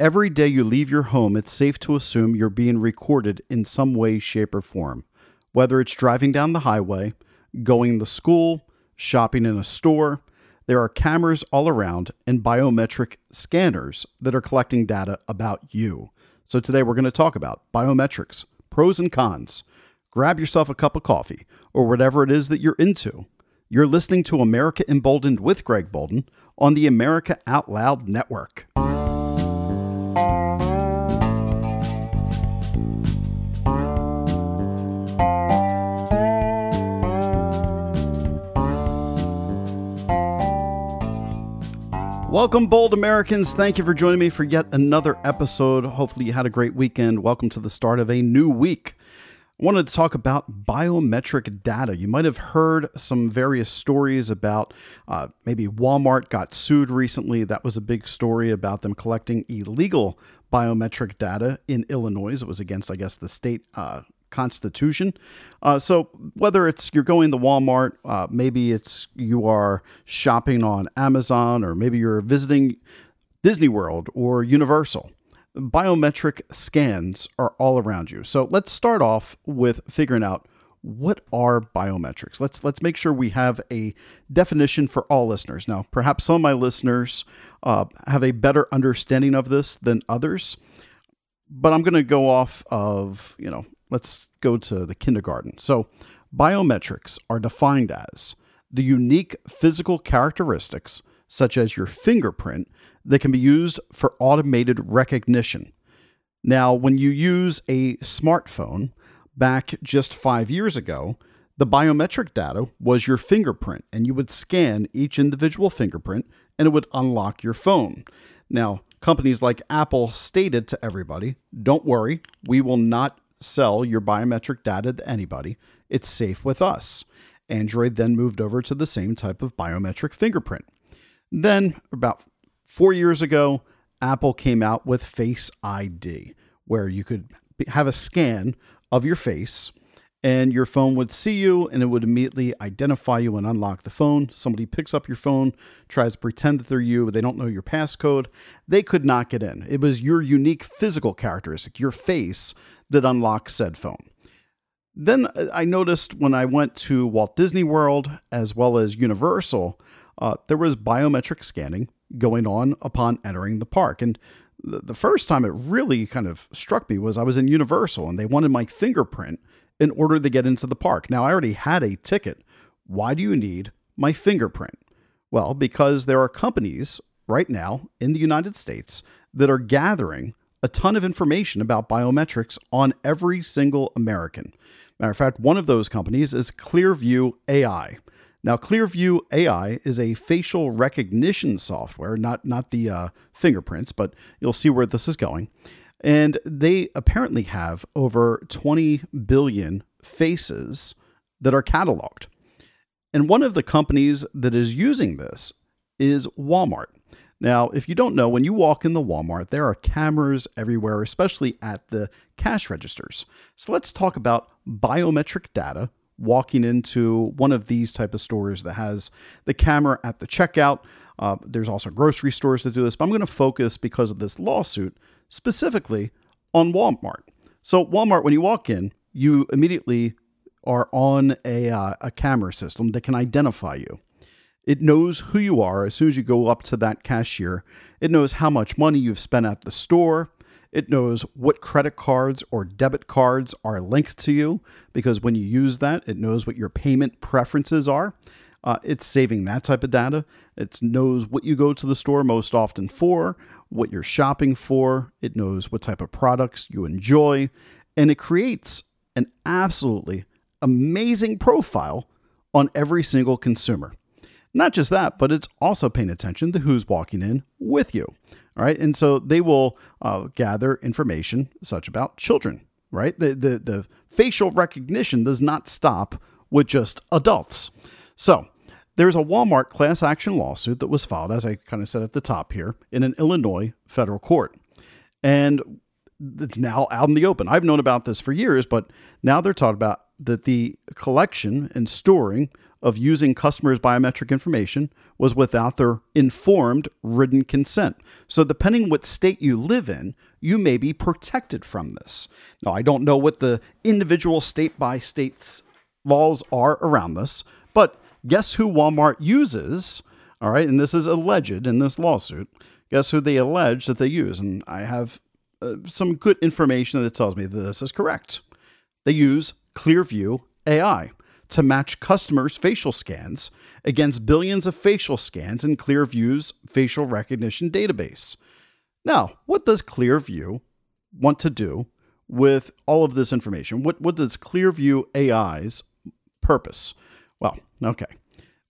Every day you leave your home, it's safe to assume you're being recorded in some way, shape, or form. Whether it's driving down the highway, going to school, shopping in a store, there are cameras all around and biometric scanners that are collecting data about you. So today we're going to talk about biometrics, pros and cons. Grab yourself a cup of coffee or whatever it is that you're into. You're listening to America Emboldened with Greg Boulden on the America Out Loud Network. Welcome, bold Americans. Thank you for joining me for yet another episode. Hopefully, you had a great weekend. Welcome to the start of a new week. I wanted to talk about biometric data. You might have heard some various stories about uh, maybe Walmart got sued recently. That was a big story about them collecting illegal biometric data in Illinois. It was against, I guess, the state uh, constitution. Uh, so whether it's you're going to Walmart, uh, maybe it's you are shopping on Amazon, or maybe you're visiting Disney World or Universal. Biometric scans are all around you. So let's start off with figuring out what are biometrics. Let's let's make sure we have a definition for all listeners. Now, perhaps some of my listeners uh, have a better understanding of this than others, but I'm going to go off of you know Let's go to the kindergarten. So, biometrics are defined as the unique physical characteristics, such as your fingerprint, that can be used for automated recognition. Now, when you use a smartphone back just five years ago, the biometric data was your fingerprint, and you would scan each individual fingerprint and it would unlock your phone. Now, companies like Apple stated to everybody don't worry, we will not sell your biometric data to anybody. It's safe with us. Android then moved over to the same type of biometric fingerprint. Then, about four years ago, Apple came out with Face ID, where you could have a scan of your face and your phone would see you and it would immediately identify you and unlock the phone. Somebody picks up your phone, tries to pretend that they're you, but they don't know your passcode. They could not get in. It was your unique physical characteristic, your face, that unlocks said phone. Then uh, I noticed when I went to Walt Disney World as well as Universal, uh, there was biometric scanning going on upon entering the park. And the first time it really kind of struck me was I was in Universal and they wanted my fingerprint in order to get into the park. Now, I already had a ticket. Why do you need my fingerprint? Well, because there are companies right now in the United States that are gathering a ton of information about biometrics on every single American. Matter of fact, one of those companies is Clearview AI. Now, Clearview AI is a facial recognition software, not not the uh, fingerprints, but you'll see where this is going. And they apparently have over 20 billion faces that are cataloged. And one of the companies that is using this is Walmart. Now, if you don't know, when you walk in the Walmart, there are cameras everywhere, especially at the cash registers. So let's talk about biometric data walking into one of these type of stores that has the camera at the checkout. Uh, there's also grocery stores that do this, but I'm going to focus because of this lawsuit specifically on Walmart. So Walmart, when you walk in, you immediately are on a, uh, a camera system that can identify you. It knows who you are as soon as you go up to that cashier. It knows how much money you've spent at the store. It knows what credit cards or debit cards are linked to you because when you use that, it knows what your payment preferences are. Uh, it's saving that type of data. It knows what you go to the store most often for, what you're shopping for. It knows what type of products you enjoy. And it creates an absolutely amazing profile on every single consumer. Not just that, but it's also paying attention to who's walking in with you. All right. And so they will uh, gather information such about children, right? The, the, the facial recognition does not stop with just adults. So there's a Walmart class action lawsuit that was filed, as I kind of said at the top here, in an Illinois federal court. And it's now out in the open. I've known about this for years, but now they're talking about that the collection and storing of using customers' biometric information was without their informed written consent. So, depending what state you live in, you may be protected from this. Now, I don't know what the individual state by states laws are around this, but guess who Walmart uses? All right, and this is alleged in this lawsuit. Guess who they allege that they use? And I have uh, some good information that tells me that this is correct. They use Clearview AI to match customers' facial scans against billions of facial scans in Clearview's facial recognition database. Now, what does Clearview want to do with all of this information? What, what does Clearview AI's purpose? Well, okay.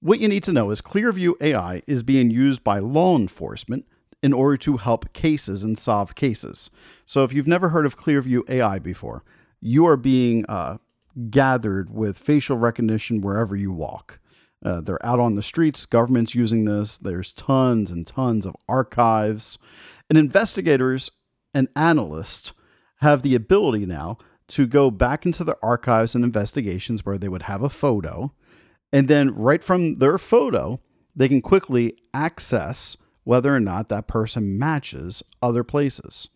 What you need to know is Clearview AI is being used by law enforcement in order to help cases and solve cases. So if you've never heard of Clearview AI before, you are being uh, gathered with facial recognition wherever you walk. Uh, they're out on the streets, government's using this. There's tons and tons of archives. And investigators and analysts have the ability now to go back into the archives and investigations where they would have a photo. And then, right from their photo, they can quickly access whether or not that person matches other places.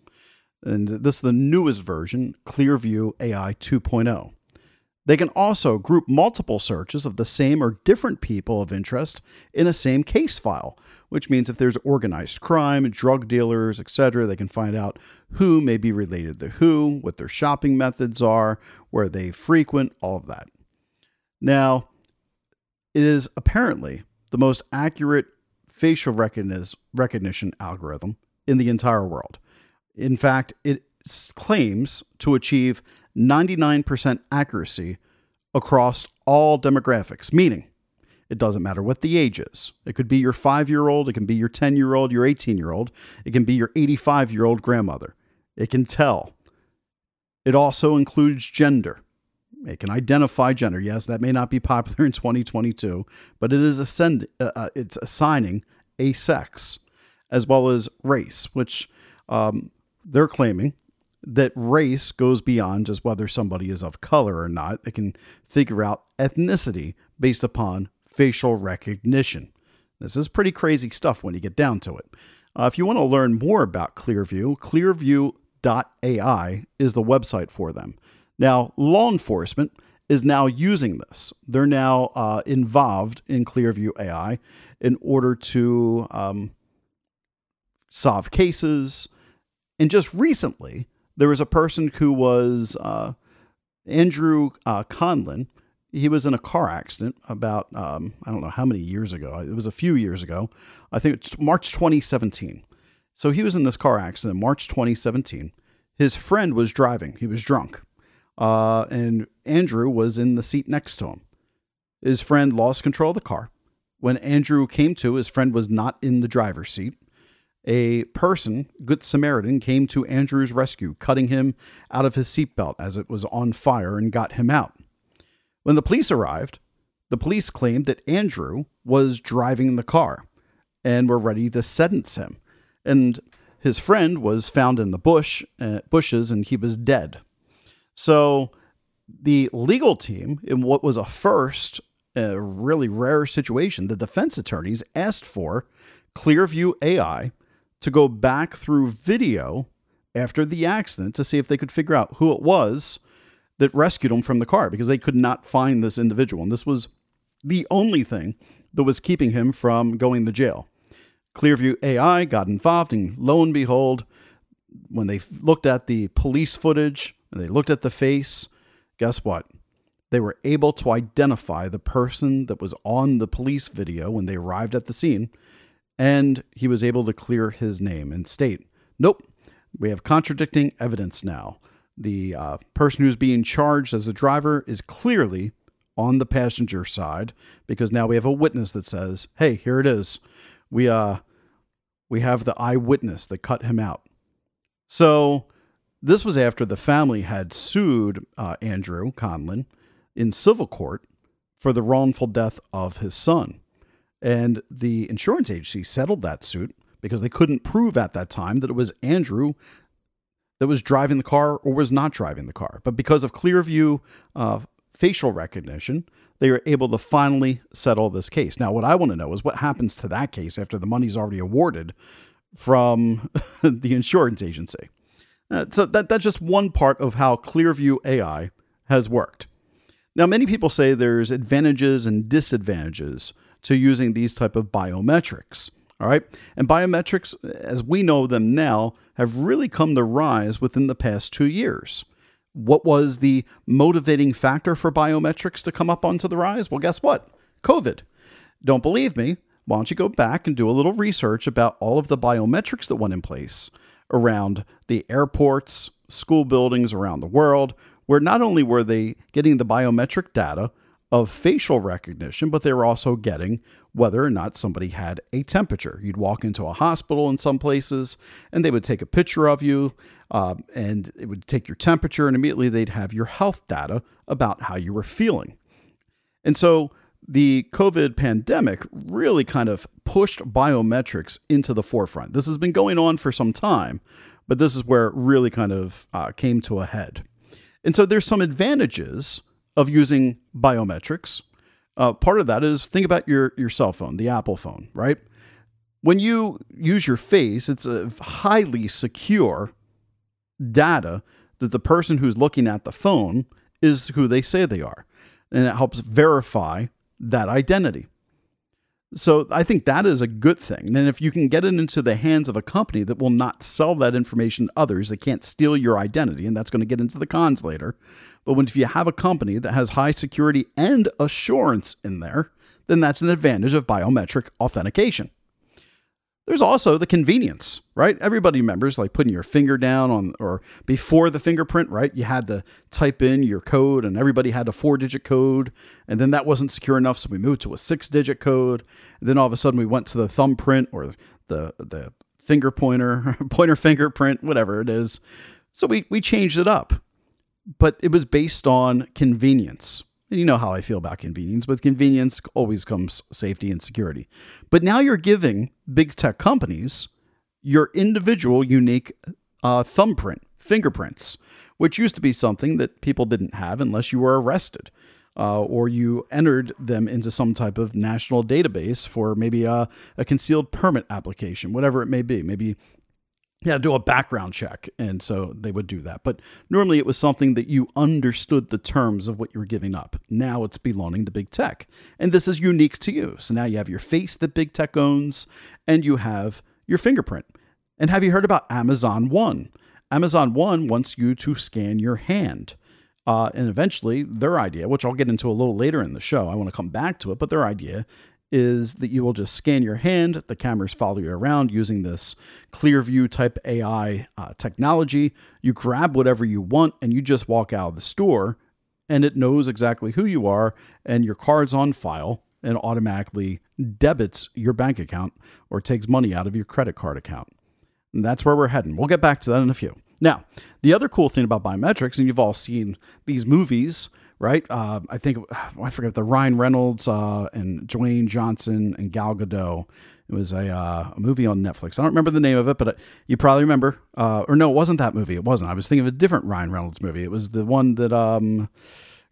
And this is the newest version, Clearview AI 2.0. They can also group multiple searches of the same or different people of interest in a same case file, which means if there's organized crime, drug dealers, etc., they can find out who may be related to who, what their shopping methods are, where they frequent, all of that. Now, it is apparently the most accurate facial recognition algorithm in the entire world. In fact, it claims to achieve 99% accuracy across all demographics, meaning it doesn't matter what the age is. It could be your five year old, it can be your 10 year old, your 18 year old, it can be your 85 year old grandmother. It can tell. It also includes gender. It can identify gender. Yes, that may not be popular in 2022, but it is ascend, uh, uh, it's assigning a sex as well as race, which um, they're claiming that race goes beyond just whether somebody is of color or not. They can figure out ethnicity based upon facial recognition. This is pretty crazy stuff when you get down to it. Uh, if you want to learn more about Clearview, clearview.ai is the website for them. Now, law enforcement is now using this. They're now uh, involved in Clearview AI in order to um, solve cases. And just recently, there was a person who was uh, Andrew uh, Conlon. He was in a car accident about, um, I don't know how many years ago. It was a few years ago. I think it's March 2017. So he was in this car accident March 2017. His friend was driving, he was drunk. Uh, and Andrew was in the seat next to him. His friend lost control of the car. When Andrew came to, his friend was not in the driver's seat a person, Good Samaritan, came to Andrew's rescue, cutting him out of his seatbelt as it was on fire and got him out. When the police arrived, the police claimed that Andrew was driving the car and were ready to sentence him. And his friend was found in the bush, uh, bushes and he was dead. So the legal team, in what was a first, a really rare situation, the defense attorneys asked for Clearview AI to go back through video after the accident to see if they could figure out who it was that rescued him from the car because they could not find this individual. And this was the only thing that was keeping him from going to jail. Clearview AI got involved, and lo and behold, when they looked at the police footage and they looked at the face, guess what? They were able to identify the person that was on the police video when they arrived at the scene and he was able to clear his name and state, nope, we have contradicting evidence now. The uh, person who's being charged as the driver is clearly on the passenger side because now we have a witness that says, "Hey, here it is. We uh we have the eyewitness that cut him out." So this was after the family had sued uh, Andrew Conlon in civil court for the wrongful death of his son. And the insurance agency settled that suit because they couldn't prove at that time that it was Andrew that was driving the car or was not driving the car. But because of Clearview uh, facial recognition, they were able to finally settle this case. Now, what I want to know is what happens to that case after the money's already awarded from the insurance agency. Uh, so that, that's just one part of how Clearview AI has worked. Now, many people say there's advantages and disadvantages to using these type of biometrics. All right. And biometrics, as we know them now, have really come to rise within the past two years. What was the motivating factor for biometrics to come up onto the rise? Well, guess what? COVID. Don't believe me? Why don't you go back and do a little research about all of the biometrics that went in place around the airports, school buildings around the world, where not only were they getting the biometric data of facial recognition, but they were also getting whether or not somebody had a temperature. You'd walk into a hospital in some places and they would take a picture of you uh, and it would take your temperature, and immediately they'd have your health data about how you were feeling. And so the COVID pandemic really kind of pushed biometrics into the forefront. This has been going on for some time, but this is where it really kind of uh, came to a head. And so there's some advantages of using biometrics. Uh, part of that is think about your, your cell phone, the Apple phone, right? When you use your face, it's a highly secure data that the person who's looking at the phone is who they say they are. And it helps verify that identity. So I think that is a good thing. And if you can get it into the hands of a company that will not sell that information to others, they can't steal your identity, and that's going to get into the cons later. But when if you have a company that has high security and assurance in there, then that's an advantage of biometric authentication. There's also the convenience, right? Everybody remembers like putting your finger down on or before the fingerprint, right? You had to type in your code and everybody had a four digit code. And then that wasn't secure enough. So we moved to a six digit code. And then all of a sudden we went to the thumbprint or the, the finger pointer, pointer fingerprint, whatever it is. So we, we changed it up. But it was based on convenience, you know how I feel about convenience. With convenience always comes safety and security. But now you're giving big tech companies your individual unique uh, thumbprint, fingerprints, which used to be something that people didn't have unless you were arrested. Uh, or you entered them into some type of national database for maybe a, a concealed permit application, whatever it may be. Maybe yeah, do a background check. And so they would do that. But normally it was something that you understood the terms of what you were giving up. Now it's belonging to big tech. And this is unique to you. So now you have your face that big tech owns, and you have your fingerprint. And have you heard about Amazon One? Amazon One wants you to scan your hand. Uh, and eventually, their idea, which I'll get into a little later in the show, I want to come back to it, but their idea is that you will just scan your hand. The cameras follow you around using this Clearview type AI uh, technology. You grab whatever you want and you just walk out of the store and it knows exactly who you are and your card's on file and automatically debits your bank account or takes money out of your credit card account. And that's where we're heading. We'll get back to that in a few. Now, the other cool thing about biometrics, and you've all seen these movies right? Uh, I think I forget the Ryan Reynolds uh, and Dwayne Johnson and Gal Gadot. It was a, uh, a, movie on Netflix. I don't remember the name of it, but you probably remember. Uh, or no, it wasn't that movie. It wasn't. I was thinking of a different Ryan Reynolds movie. It was the one that um,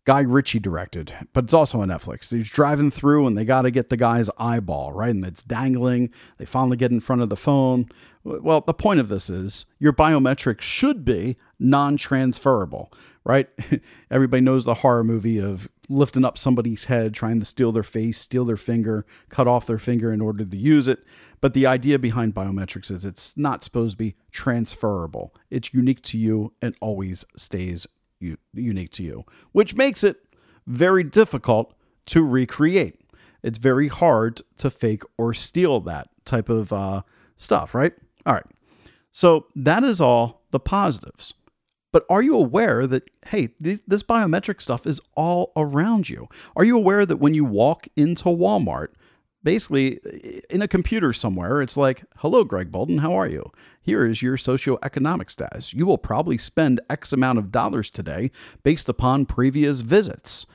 Guy Ritchie directed, but it's also on Netflix. He's driving through and they got to get the guy's eyeball, right? And it's dangling. They finally get in front of the phone. Well, the point of this is your biometrics should be non transferable right? Everybody knows the horror movie of lifting up somebody's head, trying to steal their face, steal their finger, cut off their finger in order to use it. But the idea behind biometrics is it's not supposed to be transferable. It's unique to you and always stays u- unique to you, which makes it very difficult to recreate. It's very hard to fake or steal that type of uh, stuff, right? All right. So that is all the positives. But are you aware that, hey, this biometric stuff is all around you? Are you aware that when you walk into Walmart, basically in a computer somewhere, it's like, hello, Greg Boulden, how are you? Here is your socioeconomic status. You will probably spend X amount of dollars today based upon previous visits.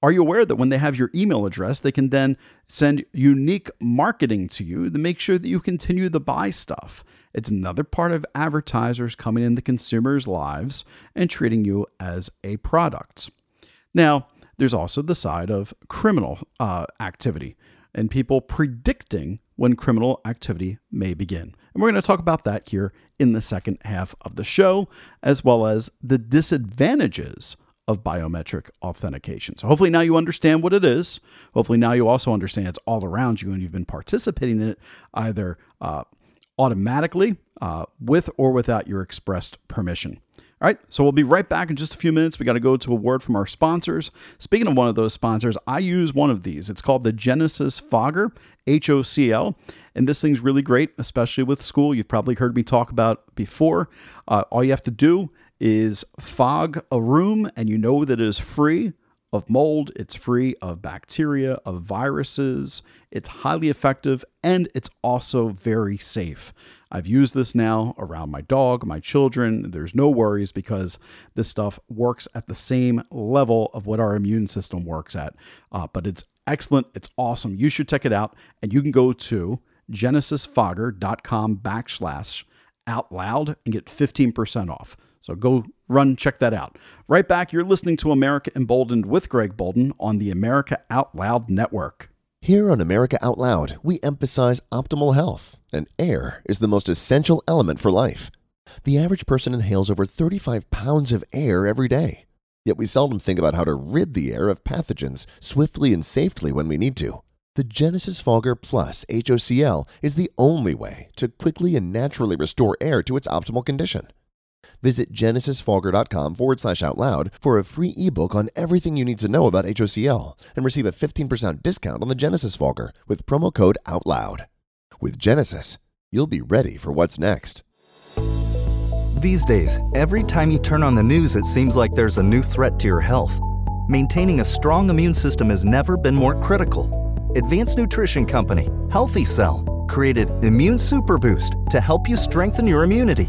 Are you aware that when they have your email address, they can then send unique marketing to you to make sure that you continue to buy stuff? It's another part of advertisers coming into consumers' lives and treating you as a product. Now, there's also the side of criminal uh, activity and people predicting when criminal activity may begin. And we're going to talk about that here in the second half of the show, as well as the disadvantages of biometric authentication. So hopefully now you understand what it is. Hopefully now you also understand it's all around you and you've been participating in it either uh, automatically uh, with or without your expressed permission. All right, so we'll be right back in just a few minutes. We got to go to a word from our sponsors. Speaking of one of those sponsors, I use one of these. It's called the Genesis Fogger, H O C L. And this thing's really great, especially with school. You've probably heard me talk about before. Uh, all you have to do is fog a room, and you know that it is free of mold, it's free of bacteria, of viruses, it's highly effective, and it's also very safe. I've used this now around my dog, my children. There's no worries because this stuff works at the same level of what our immune system works at. Uh, but it's excellent. It's awesome. You should check it out. And you can go to genesisfogger.com backslash out loud and get 15% off. So go run, check that out. Right back, you're listening to America Emboldened with Greg Boulden on the America Out Loud Network. Here on America Out Loud, we emphasize optimal health, and air is the most essential element for life. The average person inhales over 35 pounds of air every day, yet we seldom think about how to rid the air of pathogens swiftly and safely when we need to. The Genesis Fogger Plus HOCl is the only way to quickly and naturally restore air to its optimal condition. Visit genesisfogger.com forward slash out loud for a free ebook on everything you need to know about HOCl and receive a 15% discount on the Genesis Fogger with promo code OUTLOUD. With Genesis, you'll be ready for what's next. These days, every time you turn on the news, it seems like there's a new threat to your health. Maintaining a strong immune system has never been more critical. Advanced Nutrition Company, Healthy Cell, created Immune Super Boost to help you strengthen your immunity.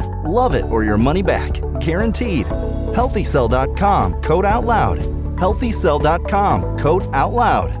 Love it or your money back. Guaranteed. HealthyCell.com, code out loud. HealthyCell.com, code out loud.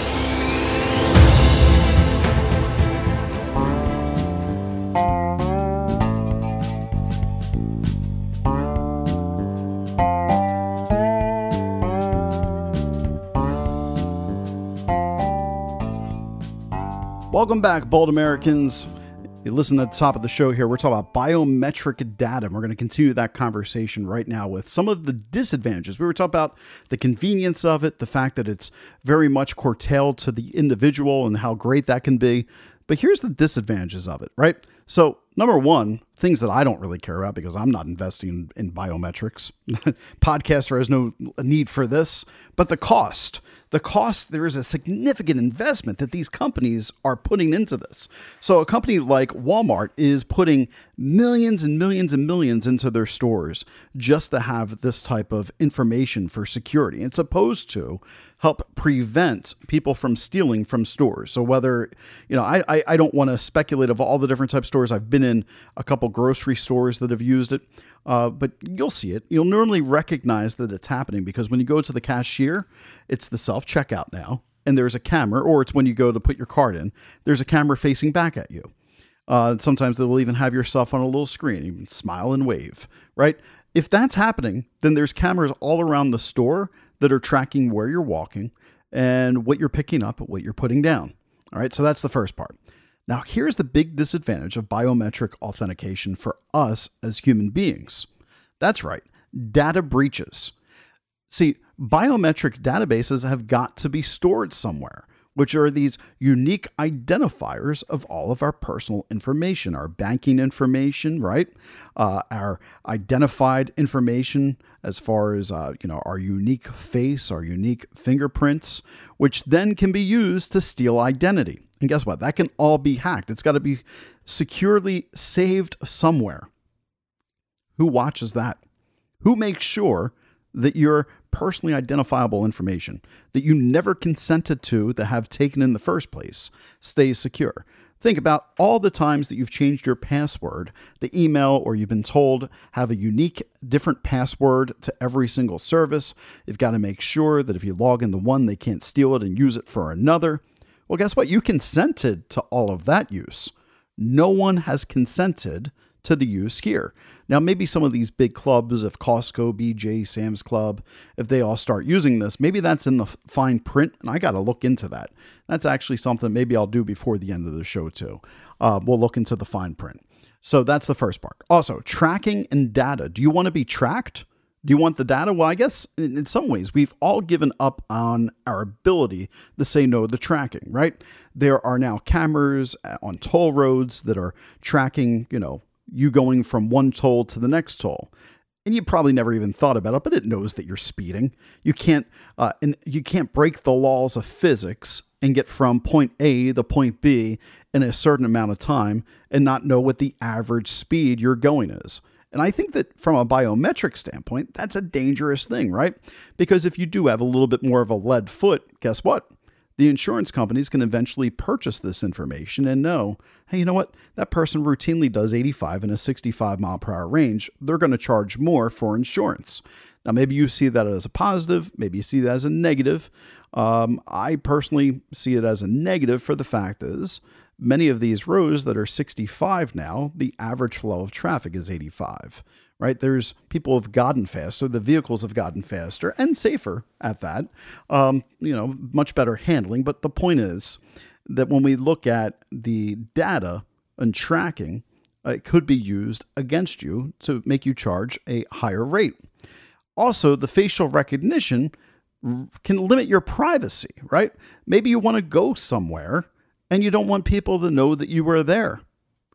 Welcome back, bold Americans. You listen at the top of the show here. We're talking about biometric data. And we're going to continue that conversation right now with some of the disadvantages. We were talking about the convenience of it, the fact that it's very much curtailed to the individual and how great that can be. But here's the disadvantages of it, right? So, number one, things that I don't really care about because I'm not investing in, in biometrics. Podcaster has no need for this, but the cost the cost, there is a significant investment that these companies are putting into this. So, a company like Walmart is putting millions and millions and millions into their stores just to have this type of information for security. It's supposed to help prevent people from stealing from stores. So whether, you know, I, I, I don't want to speculate of all the different type of stores. I've been in a couple grocery stores that have used it. Uh, but you'll see it. You'll normally recognize that it's happening because when you go to the cashier, it's the self checkout now, and there's a camera, or it's when you go to put your card in, there's a camera facing back at you. Uh, sometimes they will even have yourself on a little screen. You can smile and wave, right? If that's happening, then there's cameras all around the store that are tracking where you're walking and what you're picking up, what you're putting down. All right, so that's the first part. Now, here's the big disadvantage of biometric authentication for us as human beings. That's right, data breaches. See, biometric databases have got to be stored somewhere, which are these unique identifiers of all of our personal information, our banking information, right? Uh, our identified information as far as uh, you know our unique face, our unique fingerprints, which then can be used to steal identity. And guess what? That can all be hacked. It's got to be securely saved somewhere. Who watches that? Who makes sure that your personally identifiable information that you never consented to to have taken in the first place stays secure? Think about all the times that you've changed your password, the email or you've been told have a unique different password to every single service. You've got to make sure that if you log into one, they can't steal it and use it for another. Well, guess what? You consented to all of that use. No one has consented to the use here. Now, maybe some of these big clubs, if Costco, BJ, Sam's Club, if they all start using this, maybe that's in the fine print, and I got to look into that. That's actually something maybe I'll do before the end of the show, too. Uh, we'll look into the fine print. So that's the first part. Also, tracking and data. Do you want to be tracked? Do you want the data? Well, I guess in some ways we've all given up on our ability to say no to tracking, right? There are now cameras uh, on toll roads that are tracking, you know, you going from one toll to the next toll and you probably never even thought about it but it knows that you're speeding you can't uh, and you can't break the laws of physics and get from point a to point b in a certain amount of time and not know what the average speed you're going is and I think that from a biometric standpoint, that's a dangerous thing, right? Because if you do have a little bit more of a lead foot, guess what? the insurance companies can eventually purchase this information and know, hey, you know what? That person routinely does 85 in a 65 mile per hour range. They're going to charge more for insurance. Now, maybe you see that as a positive, maybe you see that as a negative. Um, I personally see it as a negative for the fact is many of these rows that are 65 now, the average flow of traffic is 85 right? There's people have gotten faster, the vehicles have gotten faster and safer at that. Um, you know, much better handling. But the point is that when we look at the data and tracking, uh, it could be used against you to make you charge a higher rate. Also, the facial recognition can limit your privacy, right? Maybe you want to go somewhere and you don't want people to know that you were there.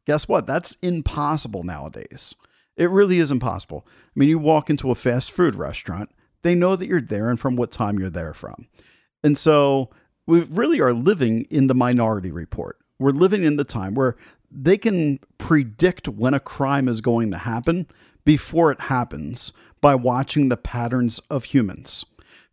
Guess what? That's impossible nowadays. It really is impossible. I mean, you walk into a fast food restaurant, they know that you're there and from what time you're there from. And so we really are living in the minority report. We're living in the time where they can predict when a crime is going to happen before it happens by watching the patterns of humans.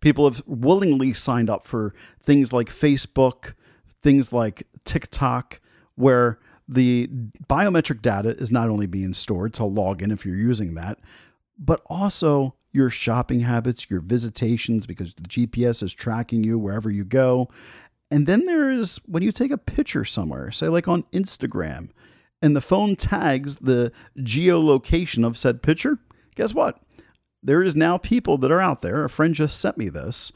People have willingly signed up for things like Facebook, things like TikTok, where the biometric data is not only being stored to log in if you're using that, but also your shopping habits, your visitations, because the GPS is tracking you wherever you go. And then there is when you take a picture somewhere, say like on Instagram, and the phone tags the geolocation of said picture, guess what? There is now people that are out there. A friend just sent me this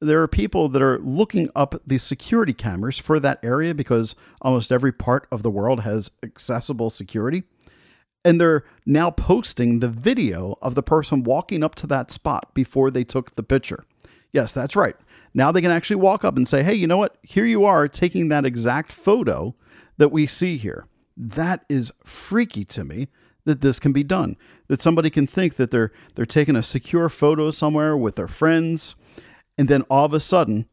there are people that are looking up the security cameras for that area because almost every part of the world has accessible security. And they're now posting the video of the person walking up to that spot before they took the picture. Yes, that's right. Now they can actually walk up and say, hey, you know what? Here you are taking that exact photo that we see here. That is freaky to me that this can be done. That somebody can think that they're they're taking a secure photo somewhere with their friends and then all of a sudden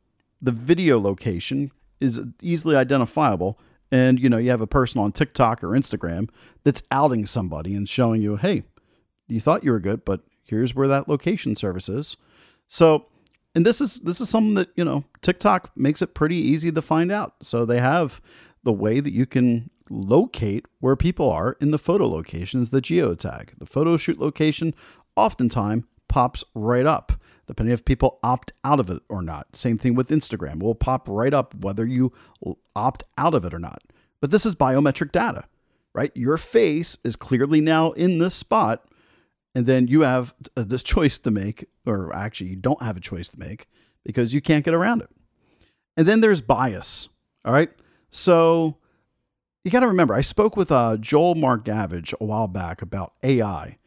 the video location is easily identifiable. And you know you have a person on TikTok or Instagram that's outing somebody and showing you hey you thought you were good but here's where that location service is. So and this is this is something that you know TikTok makes it pretty easy to find out. So they have the way that you can locate where people are in the photo locations the geotag. The photo shoot location oftentimes pops right up depending if people opt out of it or not. Same thing with Instagram. will pop right up whether you opt out of it or not. But this is biometric data, right? Your face is clearly now in this spot. And then you have this choice to make, or actually, you don't have a choice to make because you can't get around it. And then there's bias. All right. So you got to remember, I spoke with uh, Joel Mark Gavage a while back about AI,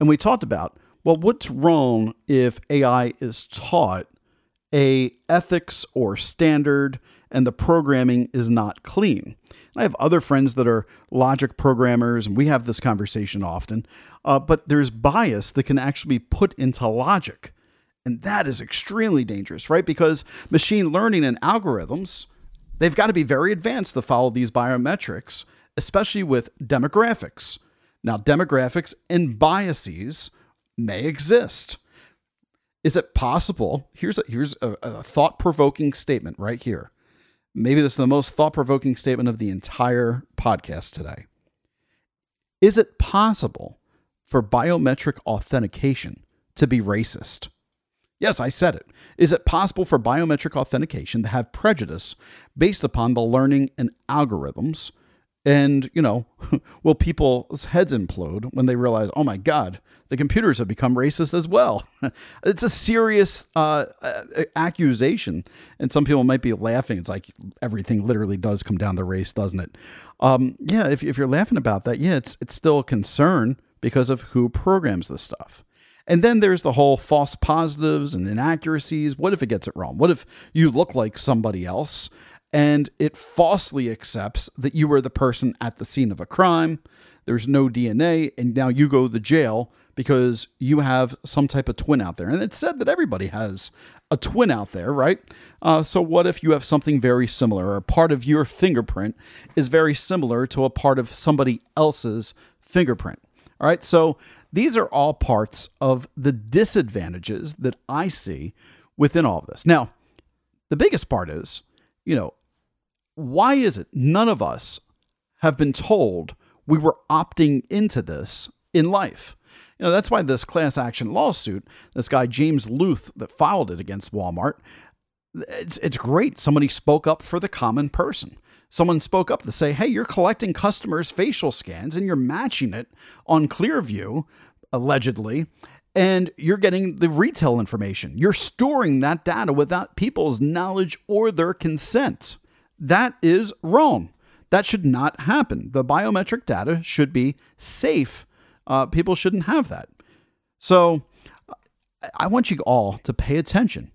and we talked about Well, what's wrong if AI is taught a ethics or standard and the programming is not clean? I have other friends that are logic programmers, and we have this conversation often. Uh, but there's bias that can actually be put into logic. And that is extremely dangerous, right? Because machine learning and algorithms, they've got to be very advanced to follow these biometrics, especially with demographics. Now, demographics and biases may exist. Is it possible? Here's a, here's a, a thought provoking statement right here. Maybe this is the most thought provoking statement of the entire podcast today. Is it possible for biometric authentication to be racist? Yes, I said it. Is it possible for biometric authentication to have prejudice based upon the learning and algorithms? And, you know, will people's heads implode when they realize, oh my God, the computers have become racist as well? it's a serious uh, accusation. And some people might be laughing. It's like everything literally does come down to race, doesn't it? Um, yeah, if, if you're laughing about that, yeah, it's, it's still a concern because of who programs this stuff. And then there's the whole false positives and inaccuracies. What if it gets it wrong? What if you look like somebody else and it falsely accepts that you were the person at the scene of a crime? There's no DNA, and now you go to jail because you have some type of twin out there. And it's said that everybody has a twin out there, right? Uh, so, what if you have something very similar, or a part of your fingerprint is very similar to a part of somebody else's fingerprint? All right, so these are all parts of the disadvantages that I see within all of this. Now, the biggest part is, you know, why is it none of us have been told we were opting into this in life? You know, that's why this class action lawsuit, this guy James Luth that filed it against Walmart, it's it's great. Somebody spoke up for the common person. Someone spoke up to say, "Hey, you're collecting customers' facial scans and you're matching it on Clearview allegedly, and you're getting the retail information. You're storing that data without people's knowledge or their consent. That is wrong. That should not happen. The biometric data should be safe. Uh, people shouldn't have that. So I want you all to pay attention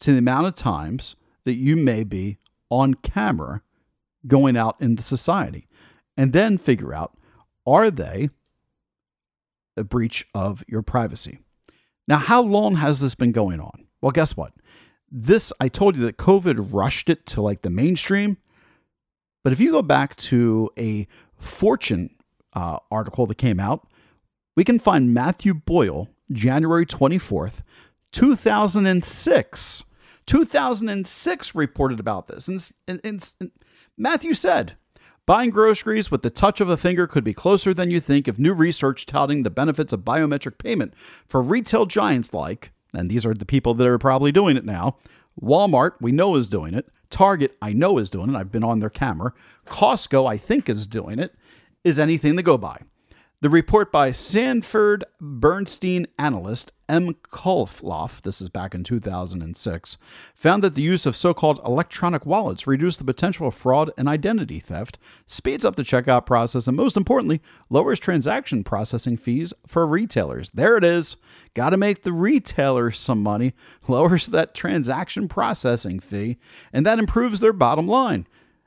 to the amount of times that you may be on camera going out into society and then figure out are they a breach of your privacy. Now, how long has this been going on? Well, guess what? This, I told you that COVID rushed it to like the mainstream. But if you go back to a Fortune uh, article that came out, we can find Matthew Boyle, January 24th, 2006. 2006 reported about this. And, and, and Matthew said, Buying groceries with the touch of a finger could be closer than you think if new research touting the benefits of biometric payment for retail giants like, and these are the people that are probably doing it now, Walmart, we know is doing it. Target, I know is doing it. I've been on their camera. Costco, I think, is doing it, is anything to go by. The report by Sanford Bernstein analyst M. Kozloff, this is back in 2006, found that the use of so called electronic wallets reduced the potential of fraud and identity theft, speeds up the checkout process, and most importantly, lowers transaction processing fees for retailers. There it is. Got to make the retailers some money, lowers that transaction processing fee, and that improves their bottom line.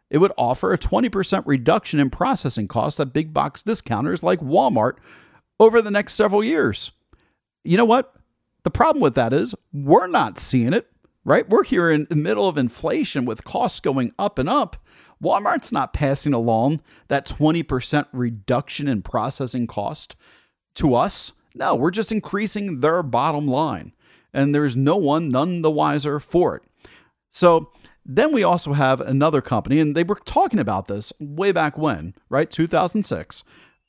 It would offer a 20% reduction in processing costs at big box discounters like Walmart over the next several years. You know what? The problem with that is we're not seeing it, right? We're here in the middle of inflation with costs going up and up. Walmart's not passing along that 20% reduction in processing cost to us. No, we're just increasing their bottom line. And there's no one none the wiser for it. So then we also have another company, and they were talking about this way back when, right? 2006.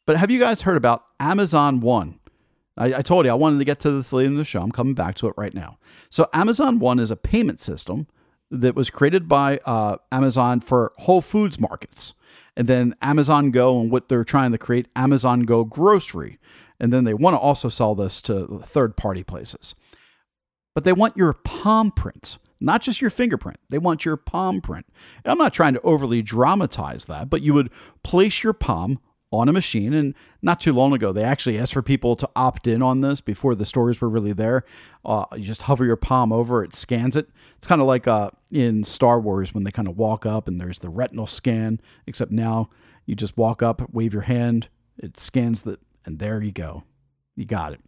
But have you guys heard about Amazon One? I, I told you I wanted to get to this later in the show. I'm coming back to it right now. So, Amazon One is a payment system that was created by uh, Amazon for Whole Foods markets. And then Amazon Go, and what they're trying to create, Amazon Go Grocery. And then they want to also sell this to third party places. But they want your palm print not just your fingerprint. They want your palm print. And I'm not trying to overly dramatize that, but you would place your palm on a machine. And not too long ago, they actually asked for people to opt in on this before the stores were really there. Uh, you just hover your palm over, it scans it. It's kind of like uh, in Star Wars when they kind of walk up and there's the retinal scan, except now you just walk up, wave your hand, it scans the, and there you go. You got it.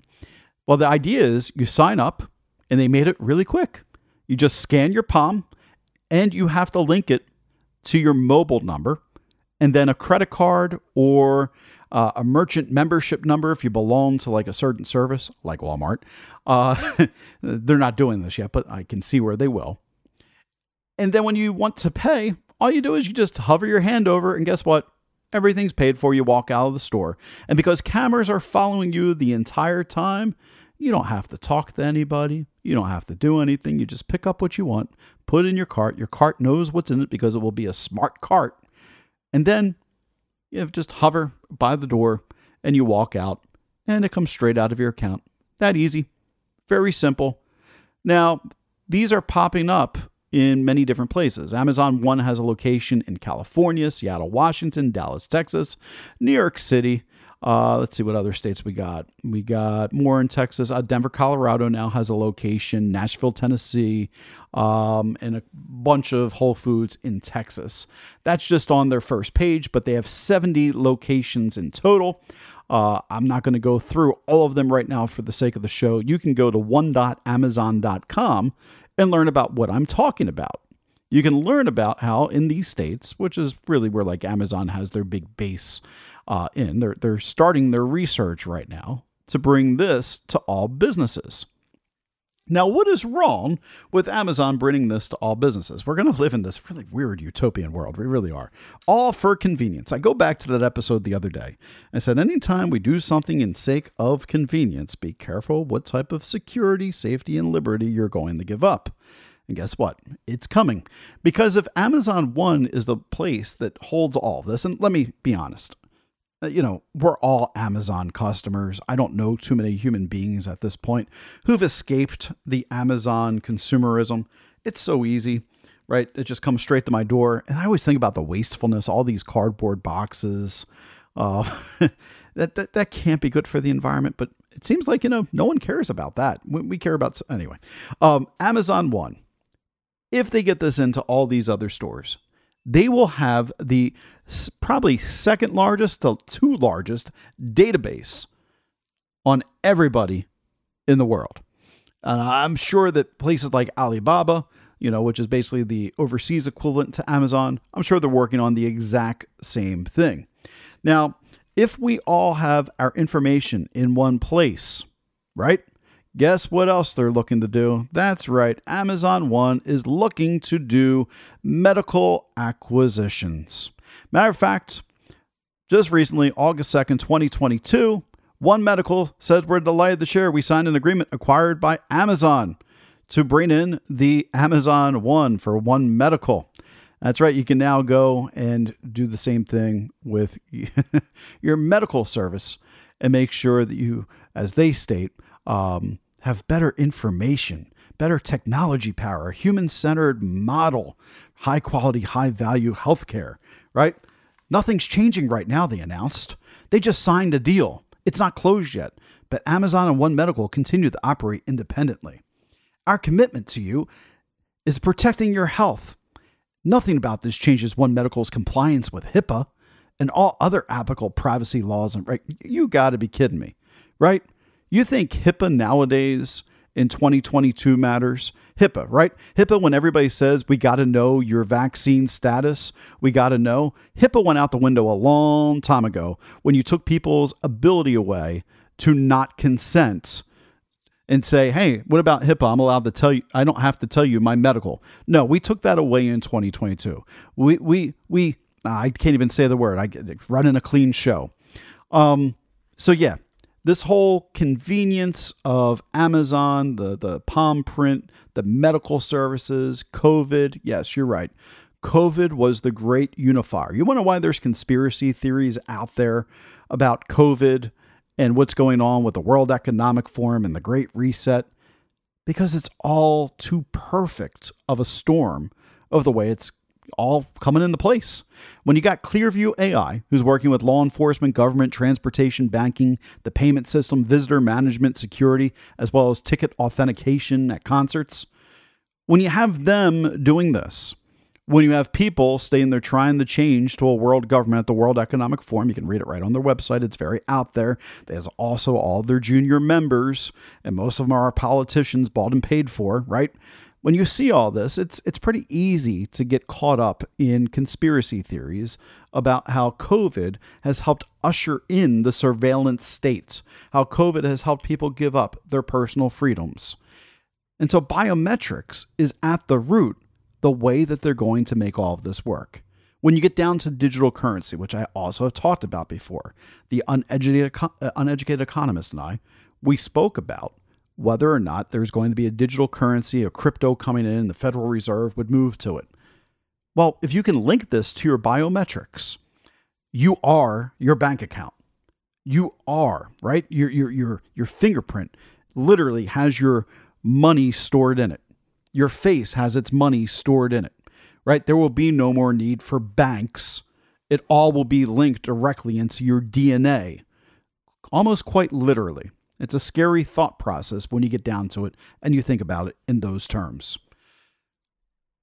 Well, the idea is you sign up and they made it really quick. You just scan your palm and you have to link it to your mobile number and then a credit card or uh, a merchant membership number if you belong to like a certain service like Walmart. Uh, they're not doing this yet, but I can see where they will. And then when you want to pay, all you do is you just hover your hand over, and guess what? Everything's paid for. You walk out of the store. And because cameras are following you the entire time, you don't have to talk to anybody. You don't have to do anything. You just pick up what you want, put it in your cart. Your cart knows what's in it because it will be a smart cart and then you have just hover by the door and you walk out and it comes straight out of your account. That easy. Very simple. Now, these are popping up in many different places. Amazon One has a location in California, Seattle, Washington, Dallas, Texas, New York City, uh, let's see what other states we got. We got more in Texas. Uh, Denver, Colorado now has a location. Nashville, Tennessee, um, and a bunch of Whole Foods in Texas. That's just on their first page, but they have 70 locations in total. Uh, I'm not going to go through all of them right now for the sake of the show. You can go to one.amazon.com and learn about what I'm talking about. You can learn about how in these states, which is really where like Amazon has their big base uh, in. They're, they're starting their research right now to bring this to all businesses. Now, what is wrong with Amazon bringing this to all businesses? We're going to live in this really weird utopian world. We really are. All for convenience. I go back to that episode the other day. I said, anytime we do something in sake of convenience, be careful what type of security, safety, and liberty you're going to give up. And guess what? It's coming. Because if Amazon One is the place that holds all of this, and let me be honest, you know, we're all Amazon customers. I don't know too many human beings at this point who've escaped the Amazon consumerism. It's so easy, right? It just comes straight to my door. And I always think about the wastefulness, all these cardboard boxes. Uh, that, that, that can't be good for the environment, but it seems like, you know, no one cares about that. We, we care about, anyway. Um, Amazon One, if they get this into all these other stores, they will have the probably second largest to two largest database on everybody in the world. Uh, I'm sure that places like Alibaba, you know, which is basically the overseas equivalent to Amazon, I'm sure they're working on the exact same thing. Now, if we all have our information in one place, right? Guess what else they're looking to do? That's right, Amazon One is looking to do medical acquisitions. Matter of fact, just recently, August 2nd, 2022, One Medical said we're delighted to share we signed an agreement acquired by Amazon to bring in the Amazon One for One Medical. That's right, you can now go and do the same thing with your medical service and make sure that you, as they state, um, have better information, better technology power, a human centered model, high quality, high value healthcare, right? Nothing's changing right now, they announced. They just signed a deal. It's not closed yet, but Amazon and One Medical continue to operate independently. Our commitment to you is protecting your health. Nothing about this changes One Medical's compliance with HIPAA and all other applicable privacy laws. And right, you got to be kidding me, right? You think HIPAA nowadays in 2022 matters? HIPAA, right? HIPAA, when everybody says we got to know your vaccine status, we got to know. HIPAA went out the window a long time ago when you took people's ability away to not consent and say, hey, what about HIPAA? I'm allowed to tell you, I don't have to tell you my medical. No, we took that away in 2022. We, we, we, I can't even say the word. I running a clean show. Um, so yeah, this whole convenience of Amazon, the, the palm print, the medical services, COVID. Yes, you're right. COVID was the great unifier. You wonder why there's conspiracy theories out there about COVID and what's going on with the World Economic Forum and the Great Reset? Because it's all too perfect of a storm of the way it's all coming into place. When you got Clearview AI, who's working with law enforcement, government, transportation, banking, the payment system, visitor management, security, as well as ticket authentication at concerts, when you have them doing this, when you have people staying there trying to change to a world government at the World Economic Forum, you can read it right on their website. It's very out there. There's also all their junior members, and most of them are politicians bought and paid for, right? When you see all this, it's it's pretty easy to get caught up in conspiracy theories about how COVID has helped usher in the surveillance state, how COVID has helped people give up their personal freedoms. And so biometrics is at the root the way that they're going to make all of this work. When you get down to digital currency, which I also have talked about before, the uneducated, uh, uneducated economist and I, we spoke about whether or not there's going to be a digital currency, a crypto coming in, the Federal Reserve would move to it. Well, if you can link this to your biometrics, you are your bank account. You are, right? Your your your your fingerprint literally has your money stored in it. Your face has its money stored in it, right? There will be no more need for banks. It all will be linked directly into your DNA, almost quite literally. It's a scary thought process when you get down to it and you think about it in those terms.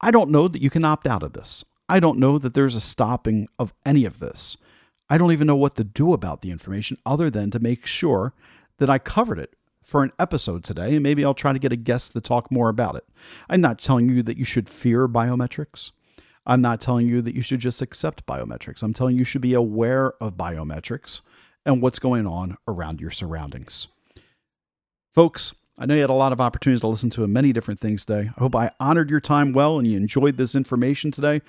I don't know that you can opt out of this. I don't know that there's a stopping of any of this. I don't even know what to do about the information other than to make sure that I covered it for an episode today, and maybe I'll try to get a guest to talk more about it. I'm not telling you that you should fear biometrics. I'm not telling you that you should just accept biometrics. I'm telling you you should be aware of biometrics and what's going on around your surroundings. Folks, I know you had a lot of opportunities to listen to many different things today. I hope I honored your time well and you enjoyed this information today.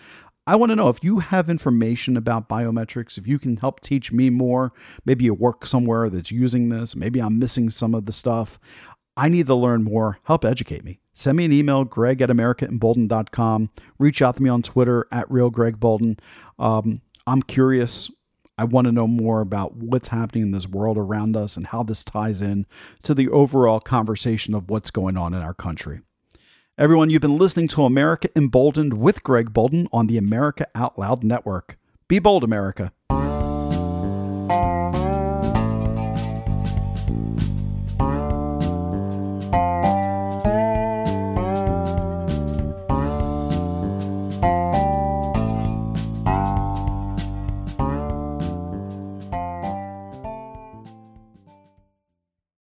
I want to know if you have information about biometrics, if you can help teach me more. Maybe you work somewhere that's using this. Maybe I'm missing some of the stuff. I need to learn more. Help educate me. Send me an email, greg at americaembolden.com. Reach out to me on Twitter at realgregbolden. Um, I'm curious. I want to know more about what's happening in this world around us and how this ties in to the overall conversation of what's going on in our country. Everyone, you've been listening to America Emboldened with Greg Boulden on the America Out Loud Network. Be bold, America.